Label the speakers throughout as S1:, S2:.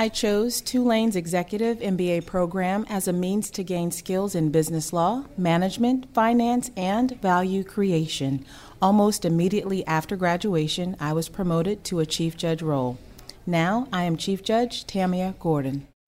S1: I chose Tulane's Executive MBA program as a means to gain skills in business law, management, finance, and value creation. Almost immediately after graduation, I was promoted to a chief judge role. Now I am Chief Judge Tamia Gordon.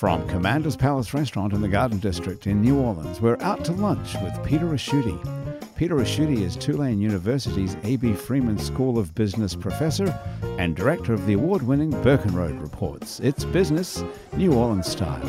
S2: From Commander's Palace Restaurant in the Garden District in New Orleans, we're out to lunch with Peter Ricchiuti. Peter Ricchiuti is Tulane University's A.B. Freeman School of Business professor and director of the award winning Burkenroad Reports. It's business, New Orleans style.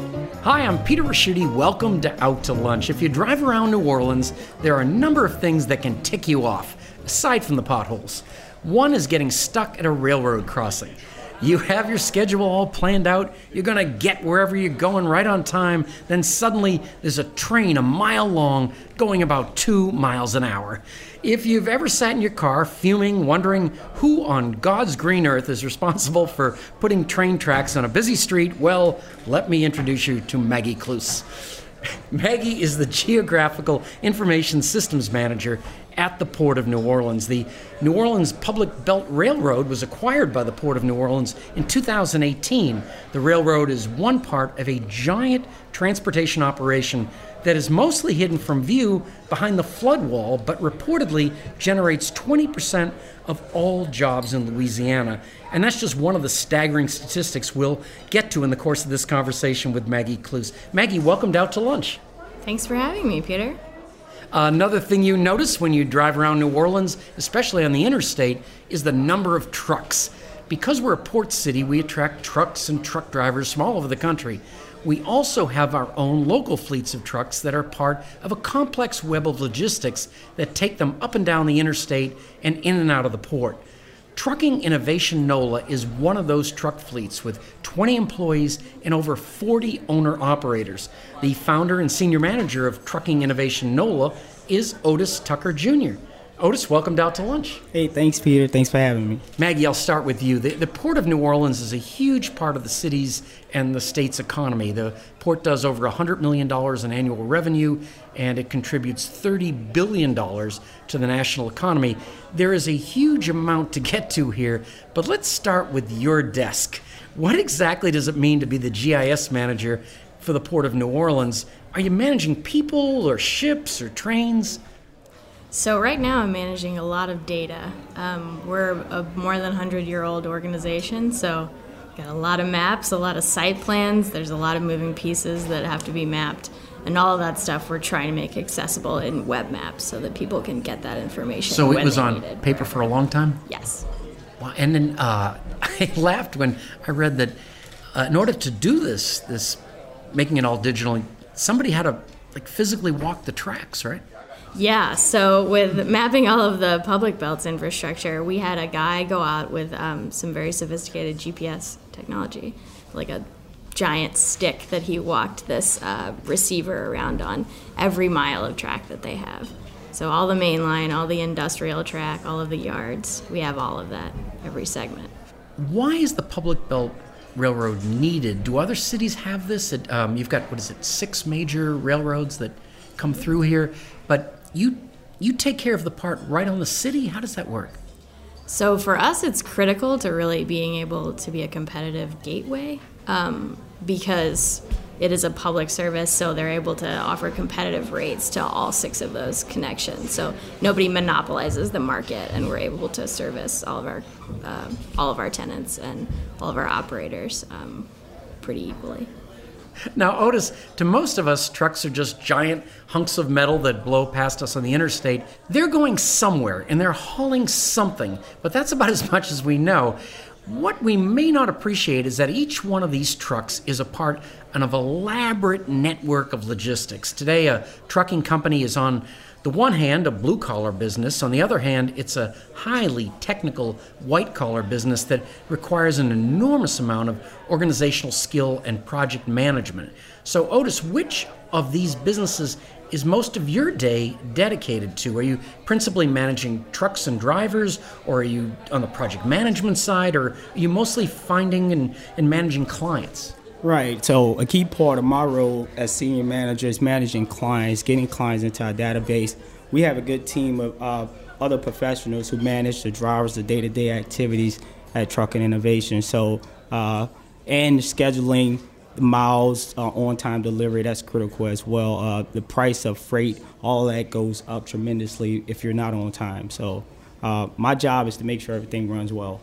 S3: Hi, I'm Peter Ricchiuti. Welcome to Out to Lunch. If you drive around New Orleans, there are a number of things that can tick you off, aside from the potholes. One is getting stuck at a railroad crossing. You have your schedule all planned out. You're going to get wherever you're going right on time. Then suddenly there's a train a mile long going about two miles an hour. If you've ever sat in your car fuming, wondering who on God's green earth is responsible for putting train tracks on a busy street, well, let me introduce you to Maggie Cluse. Maggie is the Geographical Information Systems Manager at the Port of New Orleans. The New Orleans Public Belt Railroad was acquired by the Port of New Orleans in 2018. The railroad is one part of a giant transportation operation that is mostly hidden from view behind the flood wall, but reportedly generates 20% of all jobs in Louisiana. And that's just one of the staggering statistics we'll get to in the course of this conversation with Maggie Cluse. Maggie, welcomed out to lunch.
S4: Thanks for having me, Peter.
S3: Another thing you notice when you drive around New Orleans, especially on the interstate, is the number of trucks. Because we're a port city, we attract trucks and truck drivers from all over the country. We also have our own local fleets of trucks that are part of a complex web of logistics that take them up and down the interstate and in and out of the port. Trucking Innovation NOLA is one of those truck fleets with 20 employees and over 40 owner operators. The founder and senior manager of Trucking Innovation NOLA is Otis Tucker Jr. Otis, welcomed out to lunch.
S5: Hey, thanks, Peter. Thanks for having me.
S3: Maggie, I'll start with you. The, the, Port of New Orleans is a huge part of the city's and the state's economy. The port does over $100 million in annual revenue, and it contributes $30 billion to the national economy. There is a huge amount to get to here, but let's start with your desk. What exactly does it mean to be the GIS manager for the Port of New Orleans? Are you managing people or ships or trains?
S4: So right now I'm managing a lot of data. Um, we're a more than 100 year old organization, so got a lot of maps, a lot of site plans. There's a lot of moving pieces that have to be mapped, and all of that stuff we're trying to make accessible in web maps so that people can get that information.
S3: So it was on paper for a long time.
S4: Yes.
S3: Well, and then uh, I laughed when I read that uh, in order to do this, this making it all digital, somebody had to like physically walk the tracks, right?
S4: Yeah, so with mapping all of the public belts infrastructure, we had a guy go out with um, some very sophisticated GPS technology, like a giant stick that he walked this uh, receiver around on every mile of track that they have. So all the main line, all the industrial track, all of the yards, we have all of that every segment.
S3: Why is the public belt railroad needed? Do other cities have this? Um, you've got what is it, six major railroads that come through here, but you you take care of the part right on the city. How does that work?
S4: So for us, it's critical to really being able to be a competitive gateway um, because it is a public service, so they're able to offer competitive rates to all six of those connections. So nobody monopolizes the market, and we're able to service all of our uh, all of our tenants and all of our operators um, pretty equally.
S3: Now, Otis, to most of us, trucks are just giant hunks of metal that blow past us on the interstate. They're going somewhere and they're hauling something, but that's about as much as we know. What we may not appreciate is that each one of these trucks is a part of an elaborate network of logistics. Today, a trucking company is on the one hand a blue collar business, on the other hand, it's a highly technical white collar business that requires an enormous amount of organizational skill and project management. So, Otis, which of these businesses is most of your day dedicated to? Are you principally managing trucks and drivers, or are you on the project management side, or are you mostly finding and, and managing clients?
S5: Right. So a key part of my role as senior manager is managing clients, getting clients into our database. We have a good team of uh, other professionals who manage the drivers, the day-to-day activities at Trucking Innovation. So uh, and scheduling miles uh, on time delivery that's critical as well uh, the price of freight all that goes up tremendously if you're not on time so uh, my job is to make sure everything runs well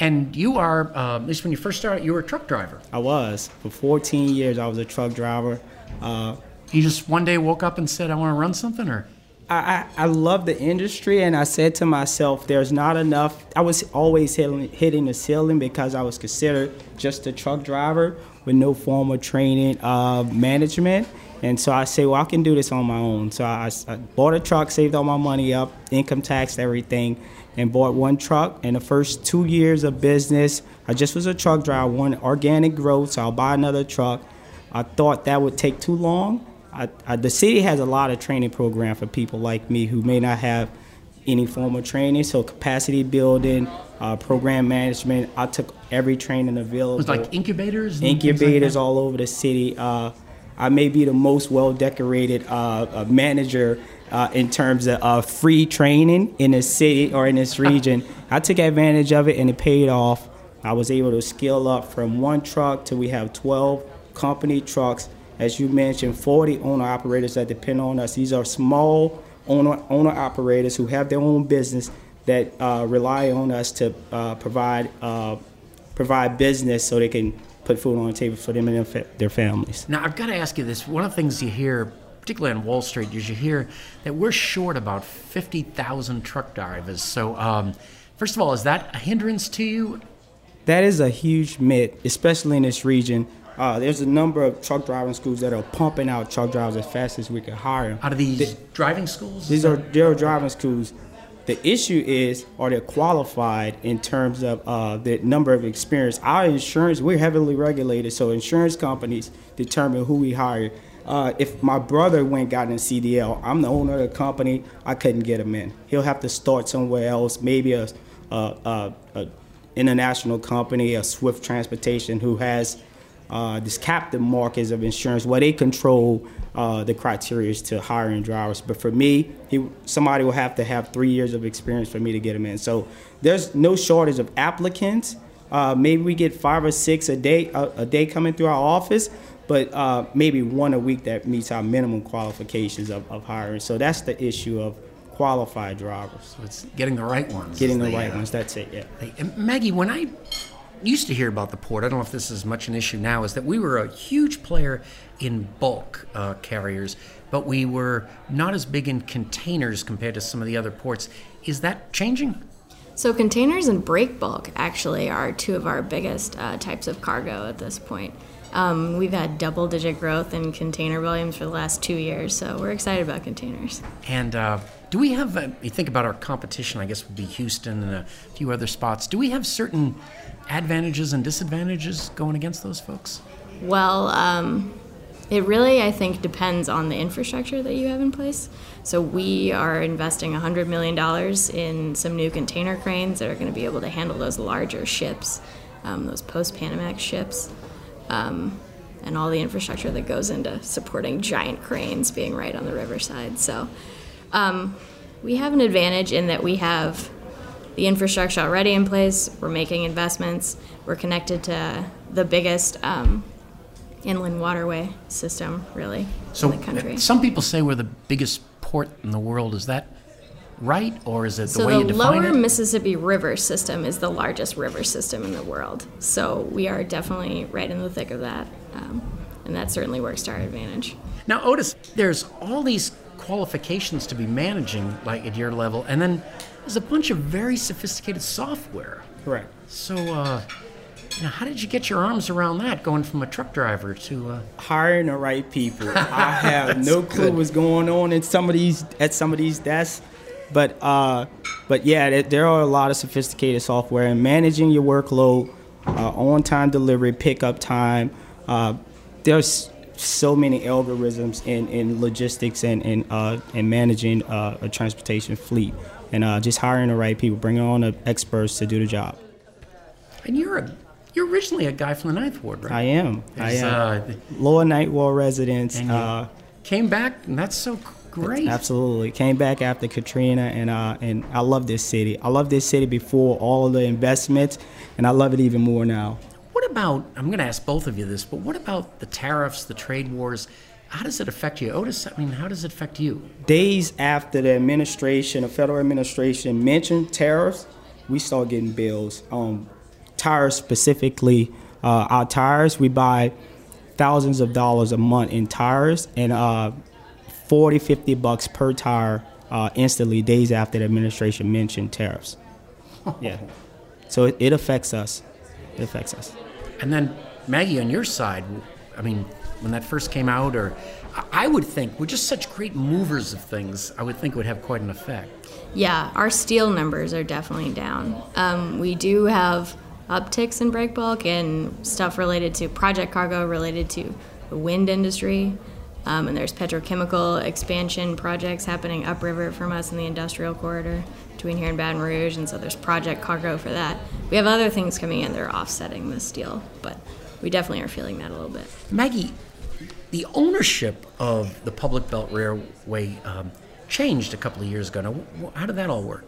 S3: and you are uh, at least when you first started you were a truck driver
S5: i was for 14 years i was a truck driver
S3: uh, you just one day woke up and said i want to run something or
S5: I, I, I love the industry and I said to myself, there's not enough. I was always hitting, hitting the ceiling because I was considered just a truck driver with no formal training of management. And so I say, well, I can do this on my own. So I, I, bought a truck, saved all my money up, income tax, everything, and bought one truck. In the first two years of business, I just was a truck driver, one organic growth, so I'll buy another truck. I thought that would take too long. I, I, the city has a lot of training program for people like me who may not have any formal training, so capacity building, uh, program management. I took every training available.
S3: It was like incubators.
S5: Incubators like all over the city. Uh, I may be the most well decorated uh, uh, manager uh, in terms of uh, free training in the city or in this region. I took advantage of it and it paid off. I was able to scale up from one truck to we have 12 company trucks. As you mentioned, 40 owner operators that depend on us. These are small owner owner operators who have their own business that uh, rely on us to uh, provide uh, provide business so they can put food on the table for them and their families.
S3: Now, I've got to ask you this. One of the things you hear, particularly on Wall Street, you hear that we're short about 50,000 truck drivers. So, um, first of all, is that a hindrance to you?
S5: That is a huge myth, especially in this region. Uh, there's a number of truck driving schools that are pumping out truck drivers as fast as we can hire them.
S3: Out of these the, driving schools?
S5: These are, are driving schools the issue is, are they qualified in terms of uh, the number of experience? Our insurance, we're heavily regulated, so insurance companies determine who we hire. Uh, if my brother went got in CDL, I'm the owner of the company. I couldn't get him in. He'll have to start somewhere else, maybe a, a, a, a international company, a Swift Transportation, who has uh, this captive markets of insurance where they control uh, the criteria to hiring drivers. But for me, he, somebody will have to have three years of experience for me to get him in. So there's no shortage of applicants. Uh, maybe we get five or six a day a, a day coming through our office, but uh, maybe one a week that meets our minimum qualifications of, of hiring. So that's the issue of qualified drivers.
S3: So it's getting the right ones.
S5: Getting the right uh, ones. That's it. Yeah.
S3: Hey, Maggie, when I used to hear about the port, I don't know if this is much an issue now, is that we were a huge player in bulk uh, carriers, but we were not as big in containers compared to some of the other ports. Is that changing?
S4: So, containers and break bulk actually are two of our biggest uh, types of cargo at this point. Um, we've had double digit growth in container volumes for the last two years, so we're excited about containers.
S3: And uh, do we have, uh, you think about our competition, I guess would be Houston and a few other spots. Do we have certain advantages and disadvantages going against those folks?
S4: Well, um, it really, I think, depends on the infrastructure that you have in place. So we are investing $100 million in some new container cranes that are going to be able to handle those larger ships, um, those post-Panamax ships, um, and all the infrastructure that goes into supporting giant cranes being right on the riverside. So um, we have an advantage in that we have the infrastructure already in place. We're making investments. We're connected to the biggest um, inland waterway system, really,
S3: so
S4: in the country.
S3: Some people say we're the biggest port in the world. Is that right, or is it the
S4: so
S3: way
S4: you
S3: define
S4: it?
S3: So
S4: the lower Mississippi River system is the largest river system in the world. So we are definitely right in the thick of that, um, and that certainly works to our advantage.
S3: Now, Otis, there's all these qualifications to be managing, like at your level, and then there's a bunch of very sophisticated software.
S5: Correct.
S3: So, uh, you know, how did you get your arms around that, going from a truck driver to? Uh...
S5: Hiring the right people. I have no clue
S3: good.
S5: what's going on in some of these at some of these desks, but uh, but yeah, there, there are a lot of sophisticated software and managing your workload, uh, on-time delivery, pickup time. Uh, there's so many algorithms in, in logistics and and, uh, and managing uh, a transportation fleet, and uh, just hiring the right people, bringing on the experts to do the job.
S3: And you're a you're originally a guy from the Ninth Ward, right?
S5: I am. I am.
S3: uh,
S5: Lower Ninth Ward residents. Uh,
S3: came back, and that's so great.
S5: Absolutely. Came back after Katrina, and uh, and I love this city. I love this city before all of the investments, and I love it even more now.
S3: What about? I'm going to ask both of you this, but what about the tariffs, the trade wars? How does it affect you, Otis? I mean, how does it affect you?
S5: Days after the administration, the federal administration mentioned tariffs, we start getting bills. Um, tires specifically, uh, our tires, we buy thousands of dollars a month in tires, and uh, 40, 50 bucks per tire uh, instantly days after the administration mentioned tariffs. Yeah. So it, it affects us. It affects us.
S3: And then Maggie, on your side, I mean, when that first came out, or I- I would think we're just such great movers of things. I would think it would have quite an effect.
S4: Yeah, our steel numbers are definitely down. Um, we do have upticks in break bulk and stuff related to project cargo related to the wind industry. Um, and there's petrochemical expansion projects happening upriver from us in the industrial corridor between here and Baton Rouge, and so there's project cargo for that. We have other things coming in that are offsetting the steel, but we definitely are feeling that a little bit.
S3: Maggie, the ownership of the Public Belt Railway um, changed a couple of years ago. Now, how did that all work?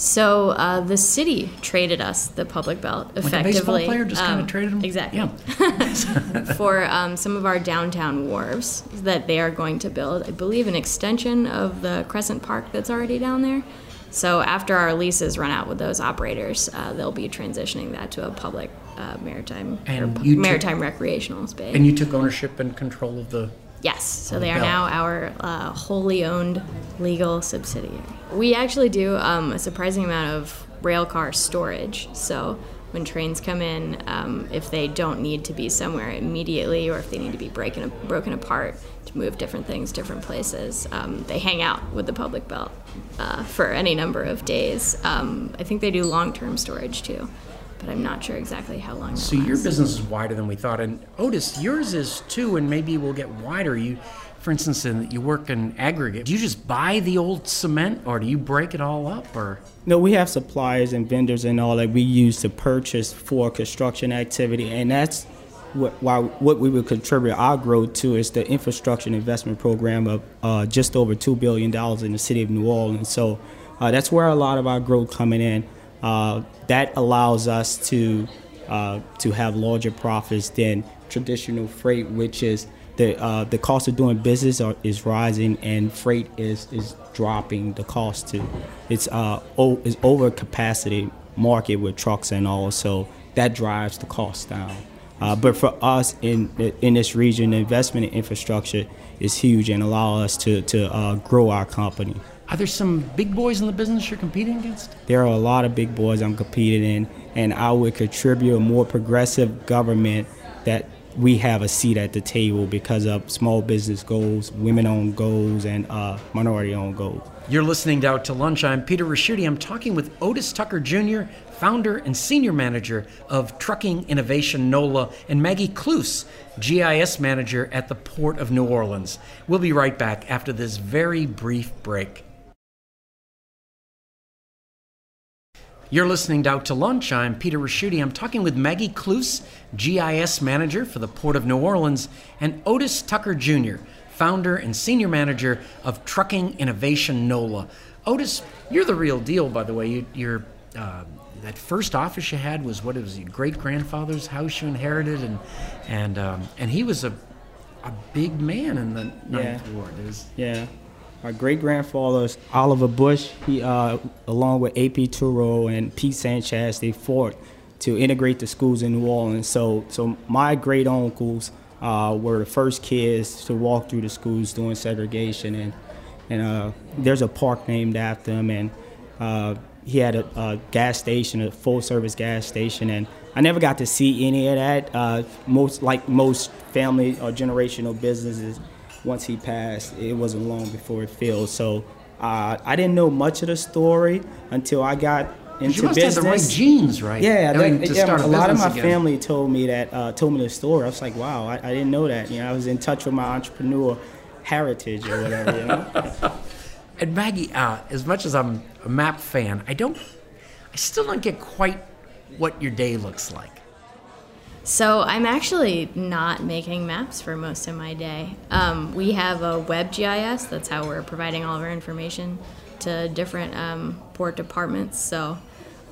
S4: So uh, the city traded us the public belt
S3: Like a
S4: effectively.
S3: baseball player just kind
S4: um,
S3: of traded them?
S4: Exactly.
S3: Yeah.
S4: for um, some of our downtown wharves that they are going to build. I believe an extension of the Crescent Park that's already down there. So after our leases run out with those operators, uh, they'll be transitioning that to a public uh, maritime
S3: And
S4: pu-
S3: you took-
S4: maritime recreational space.
S3: And you took ownership and control of the.
S4: Yes, so they are now our uh, wholly owned legal subsidiary. We actually do um, a surprising amount of rail car storage. So when trains come in, um, if they don't need to be somewhere immediately or if they need to be breaking, broken apart to move different things different places, um, they hang out with the public belt uh, for any number of days. Um, I think they do long term storage too, but I'm not sure exactly how long. that
S3: So your business is wider than we thought, and Otis, yours is too, and maybe will get wider. You, for instance, in, you work in aggregate. Do you just buy the old cement, or do you break it all up, or?
S5: No, we have suppliers and vendors and all that we use to purchase for construction activity, and that's what why what we would contribute our growth to is the infrastructure investment program of uh, just over two billion dollars in the city of New Orleans. So uh, that's where a lot of our growth coming in. Uh, that allows us to uh, to have larger profits than traditional freight, which is the uh, the cost of doing business are, is rising and freight is is dropping the cost to. It's uh o- is over capacity market with trucks and all, so that drives the cost down. Uh, but for us in in this region, investment in infrastructure is huge and allow us to to uh, grow our company.
S3: Are there some big boys in the business you're competing against?
S5: There are a lot of big boys I'm competing in, and I would contribute a more progressive government that we have a seat at the table because of small business goals, women-owned goals, and uh, minority-owned goals.
S3: You're listening to Out to Lunch. I'm Peter Ricchiuti. I'm talking with Otis Tucker Jr., founder and senior manager of Trucking Innovation NOLA, and Maggie Kloos, GIS manager at the Port of New Orleans. We'll be right back after this very brief break. You're listening to Out to Lunch. I'm Peter Ricchiuti. I'm talking with Maggie Kloos, GIS manager for the Port of New Orleans, and Otis Tucker Jr., founder and senior manager of Trucking Innovation NOLA. Otis, you're the real deal, by the way. You, you're uh, that first office you had was what it was your great grandfather's house you inherited, and and um, and he was a a big man in the Ninth
S5: Yeah.
S3: Ward. Was-
S5: Yeah. My great grandfather, Oliver Bush, he, uh, along with A.P. Tureaud and Pete Sanchez, they fought to integrate the schools in New Orleans. So, so my great uncles uh, were the first kids to walk through the schools during segregation, and and uh, there's a park named after him, and uh, he had a, a, gas station, a full service gas station, and I never got to see any of that. Uh, most like most family or generational businesses, once he passed, it wasn't long before it failed. So uh, I didn't know much of the story until I got into
S3: you must
S5: business.
S3: have the right genes, right?
S5: Yeah,
S3: I mean,
S5: that,
S3: to
S5: yeah
S3: start
S5: a lot of my
S3: again.
S5: family told me that, uh, told me the story. I was like, wow, I, I didn't know that. You know, I was in touch with my entrepreneur heritage or whatever. You know.
S3: And Maggie, uh, as much as I'm a map fan, I don't, I still don't get quite what your day looks like.
S4: So I'm actually not making maps for most of my day. Um, we have a web GIS. That's how we're providing all of our information to different um, port departments. So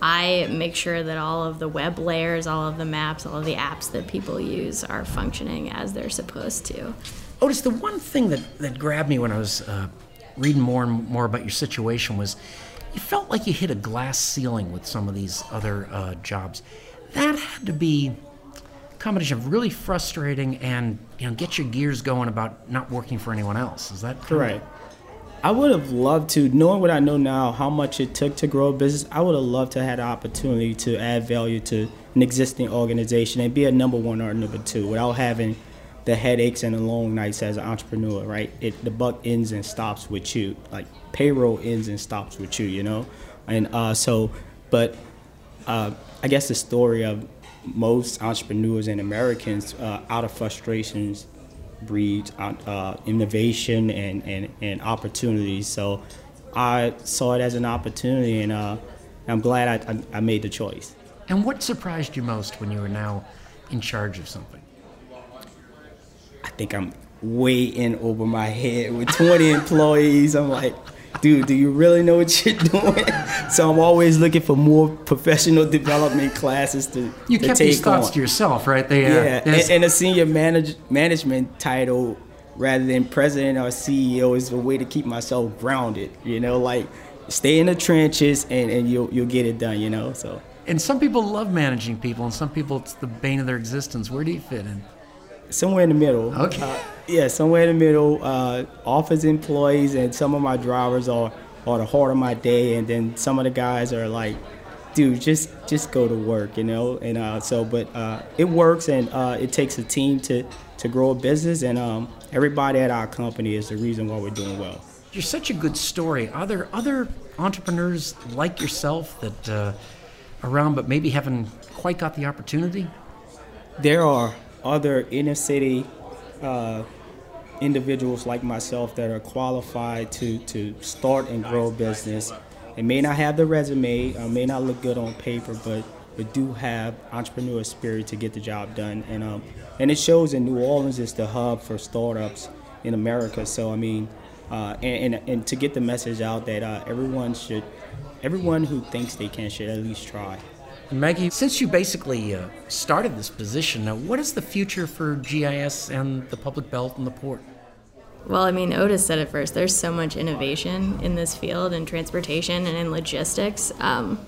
S4: I make sure that all of the web layers, all of the maps, all of the apps that people use are functioning as they're supposed to.
S3: Otis, the one thing that, that grabbed me when I was uh, reading more and more about your situation was you felt like you hit a glass ceiling with some of these other uh, jobs. That had to be combination of really frustrating and you know get your gears going about not working for anyone else. Is that
S5: correct? I would have loved to, knowing what I know now, how much it took to grow a business. I would have loved to have had the opportunity to add value to an existing organization and be a number one or a number two without having the headaches and the long nights as an entrepreneur, right? It the buck ends and stops with you. Like payroll ends and stops with you, you know. And uh, so, but uh, I guess the story of most entrepreneurs and Americans uh, out of frustrations breeds uh, innovation and, and, and opportunities. So I saw it as an opportunity, and uh, I'm glad I, I, I made the choice.
S3: And what surprised you most when you were now in charge of something?
S5: I think I'm way in over my head with 20 employees. I'm like, dude, do you really know what you're doing? so I'm always looking for more professional development classes to
S3: You
S5: to
S3: kept
S5: take
S3: these thoughts
S5: on.
S3: to yourself, right? They, uh,
S5: yeah,
S3: there's-
S5: and, and a senior manage, management title rather than president or CEO is a way to keep myself grounded. You know, like stay in the trenches and, and you'll you'll get it done. You know, so.
S3: and some people love managing people, and some people it's the bane of their existence. Where do you fit in?
S5: Somewhere in the middle.
S3: Okay.
S5: Uh, yeah, somewhere in the middle. Uh, office employees and some of my drivers are, are the heart of my day, and then some of the guys are like, dude, just just go to work, you know. And uh, so, but uh, it works, and uh, it takes a team to to grow a business, and um, everybody at our company is the reason why we're doing well.
S3: You're such a good story. Are there other entrepreneurs like yourself that uh, around, but maybe haven't quite got the opportunity?
S5: there are other inner city uh, individuals like myself that are qualified to, to start and grow a business. It may not have the resume, uh, may not look good on paper, but but do have entrepreneur spirit to get the job done. And um, and it shows in New Orleans is the hub for startups in America. So I mean, uh, and, and and to get the message out that uh, everyone should, everyone who thinks they can should at least try.
S3: Maggie, since you basically uh, started this position, uh, what is the future for GIS and the public belt and the port?
S4: Well, I mean, Otis said it first. There's so much innovation in this field, in transportation and in logistics. Um,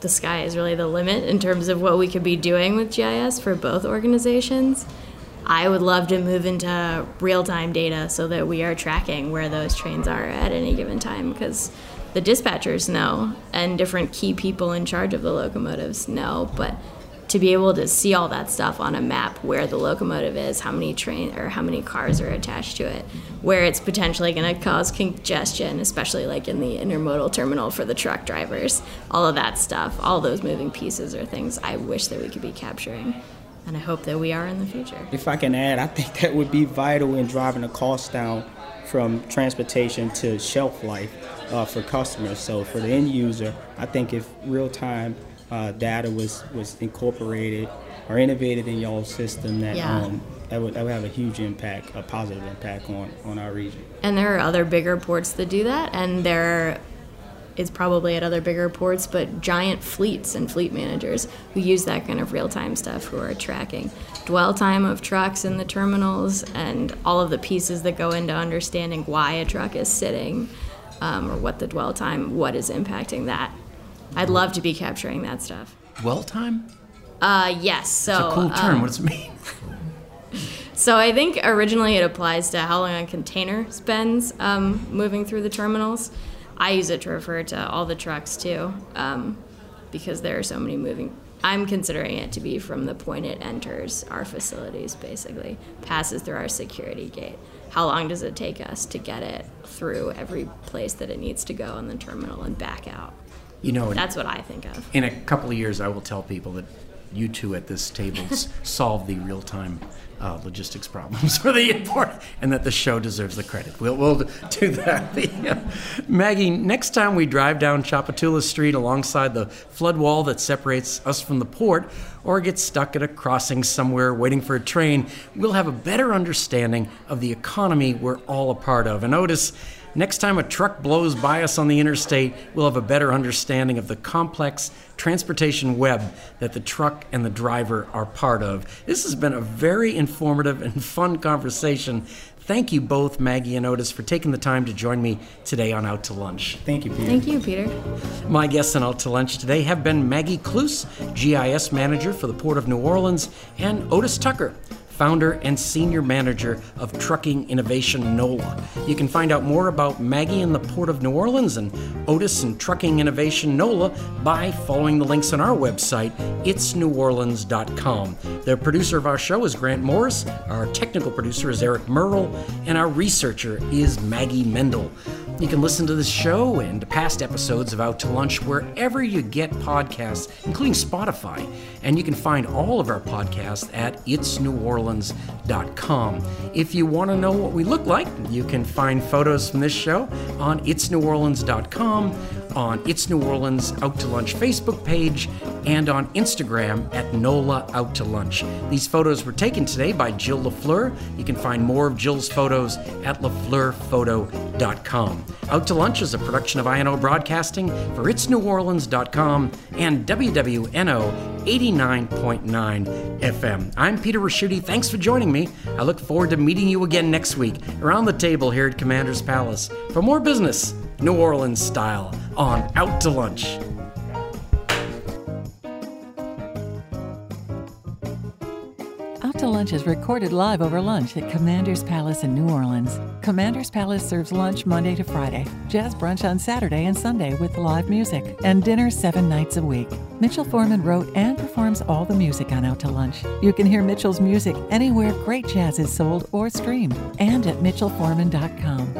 S4: the sky is really the limit in terms of what we could be doing with GIS for both organizations. I would love to move into real time data so that we are tracking where those trains are at any given time because the dispatchers know and different key people in charge of the locomotives know. But to be able to see all that stuff on a map where the locomotive is, how many train or how many cars are attached to it, where it's potentially going to cause congestion, especially like in the intermodal terminal for the truck drivers, all of that stuff, all those moving pieces are things I wish that we could be capturing. And I hope that we are in the future.
S5: If I can add, I think that would be vital in driving the cost down from transportation to shelf life uh, for customers. So for the end user, I think if real time uh, data was, was incorporated or innovated in y'all's system, that
S4: Yeah.
S5: um, that would, that would have a huge impact, a positive impact on, on our region.
S4: And there are other bigger ports that do that, and there is probably at other bigger ports, but giant fleets and fleet managers who use that kind of real time stuff who are tracking dwell time of trucks in the terminals and all of the pieces that go into understanding why a truck is sitting um, or what the dwell time, what is impacting that. I'd love to be capturing that stuff.
S3: Dwell time?
S4: Uh, yes. So
S3: It's a cool term.
S4: um,
S3: what does it mean?
S4: So I think originally it applies to how long a container spends um, moving through the terminals. I use it to refer to all the trucks too, um, because there are so many moving. I'm considering it to be from the point it enters our facilities, basically, passes through our security gate. How long does it take us to get it through every place that it needs to go in the terminal and back out?
S3: You know,
S4: That's what I think of.
S3: in a couple of years, I will tell people that you two at this table solve the real-time uh, logistics problems for the airport, and that the show deserves the credit. We'll, we'll do that. Maggie, next time we drive down Tchoupitoulas Street alongside the flood wall that separates us from the port, or get stuck at a crossing somewhere waiting for a train, we'll have a better understanding of the economy we're all a part of. And Otis, Next time a truck blows by us on the interstate, we'll have a better understanding of the complex transportation web that the truck and the driver are part of. This has been a very informative and fun conversation. Thank you both, Maggie and Otis, for taking the time to join me today on Out to Lunch.
S5: Thank you, Peter.
S4: Thank you, Peter.
S3: My guests on Out to Lunch today have been Maggie Cluse, GIS Manager for the Port of New Orleans, and Otis Tucker, founder and senior manager of Trucking Innovation NOLA. You can find out more about Maggie and the Port of New Orleans and Otis and Trucking Innovation NOLA by following the links on our website, itsneworleans.com. The producer of our show is Grant Morris, our technical producer is Eric Merle, and our researcher is Maggie Mendel. You can listen to this show and past episodes of Out to Lunch wherever you get podcasts, including Spotify. And you can find all of our podcasts at itsneworleans.com. If you want to know what we look like, you can find photos from this show on itsneworleans.com, on It's New Orleans Out to Lunch Facebook page, and on Instagram at NOLA Out to Lunch. These photos were taken today by Jill LaFleur. You can find more of Jill's photos at lafleurphoto.com. Out to Lunch is a production of INO Broadcasting for itsneworleans.com and WWNO 89.9 FM. I'm Peter Ricchiuti. Thanks for joining me. I look forward to meeting you again next week around the table here at Commander's Palace for more business, New Orleans style, on Out to Lunch.
S6: Out to Lunch is recorded live over lunch at Commander's Palace in New Orleans. Commander's Palace serves lunch Monday to Friday, jazz brunch on Saturday and Sunday with live music, and dinner seven nights a week. Mitchell Foreman wrote and performs all the music on Out to Lunch. You can hear Mitchell's music anywhere great jazz is sold or streamed, and at mitchellforeman.com.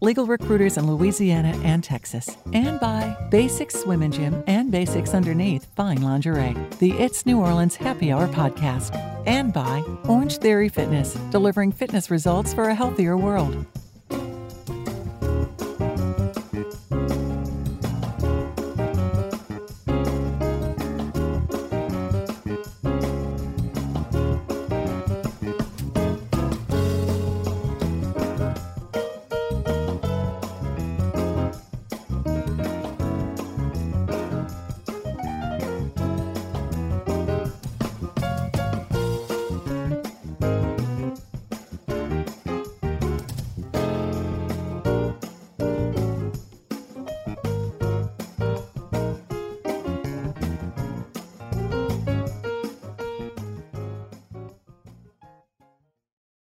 S6: legal recruiters in Louisiana and Texas, and by Basics Swim and Gym and Basics Underneath Fine Lingerie, the It's New Orleans Happy Hour podcast, and by Orangetheory Fitness, delivering fitness results for a healthier world.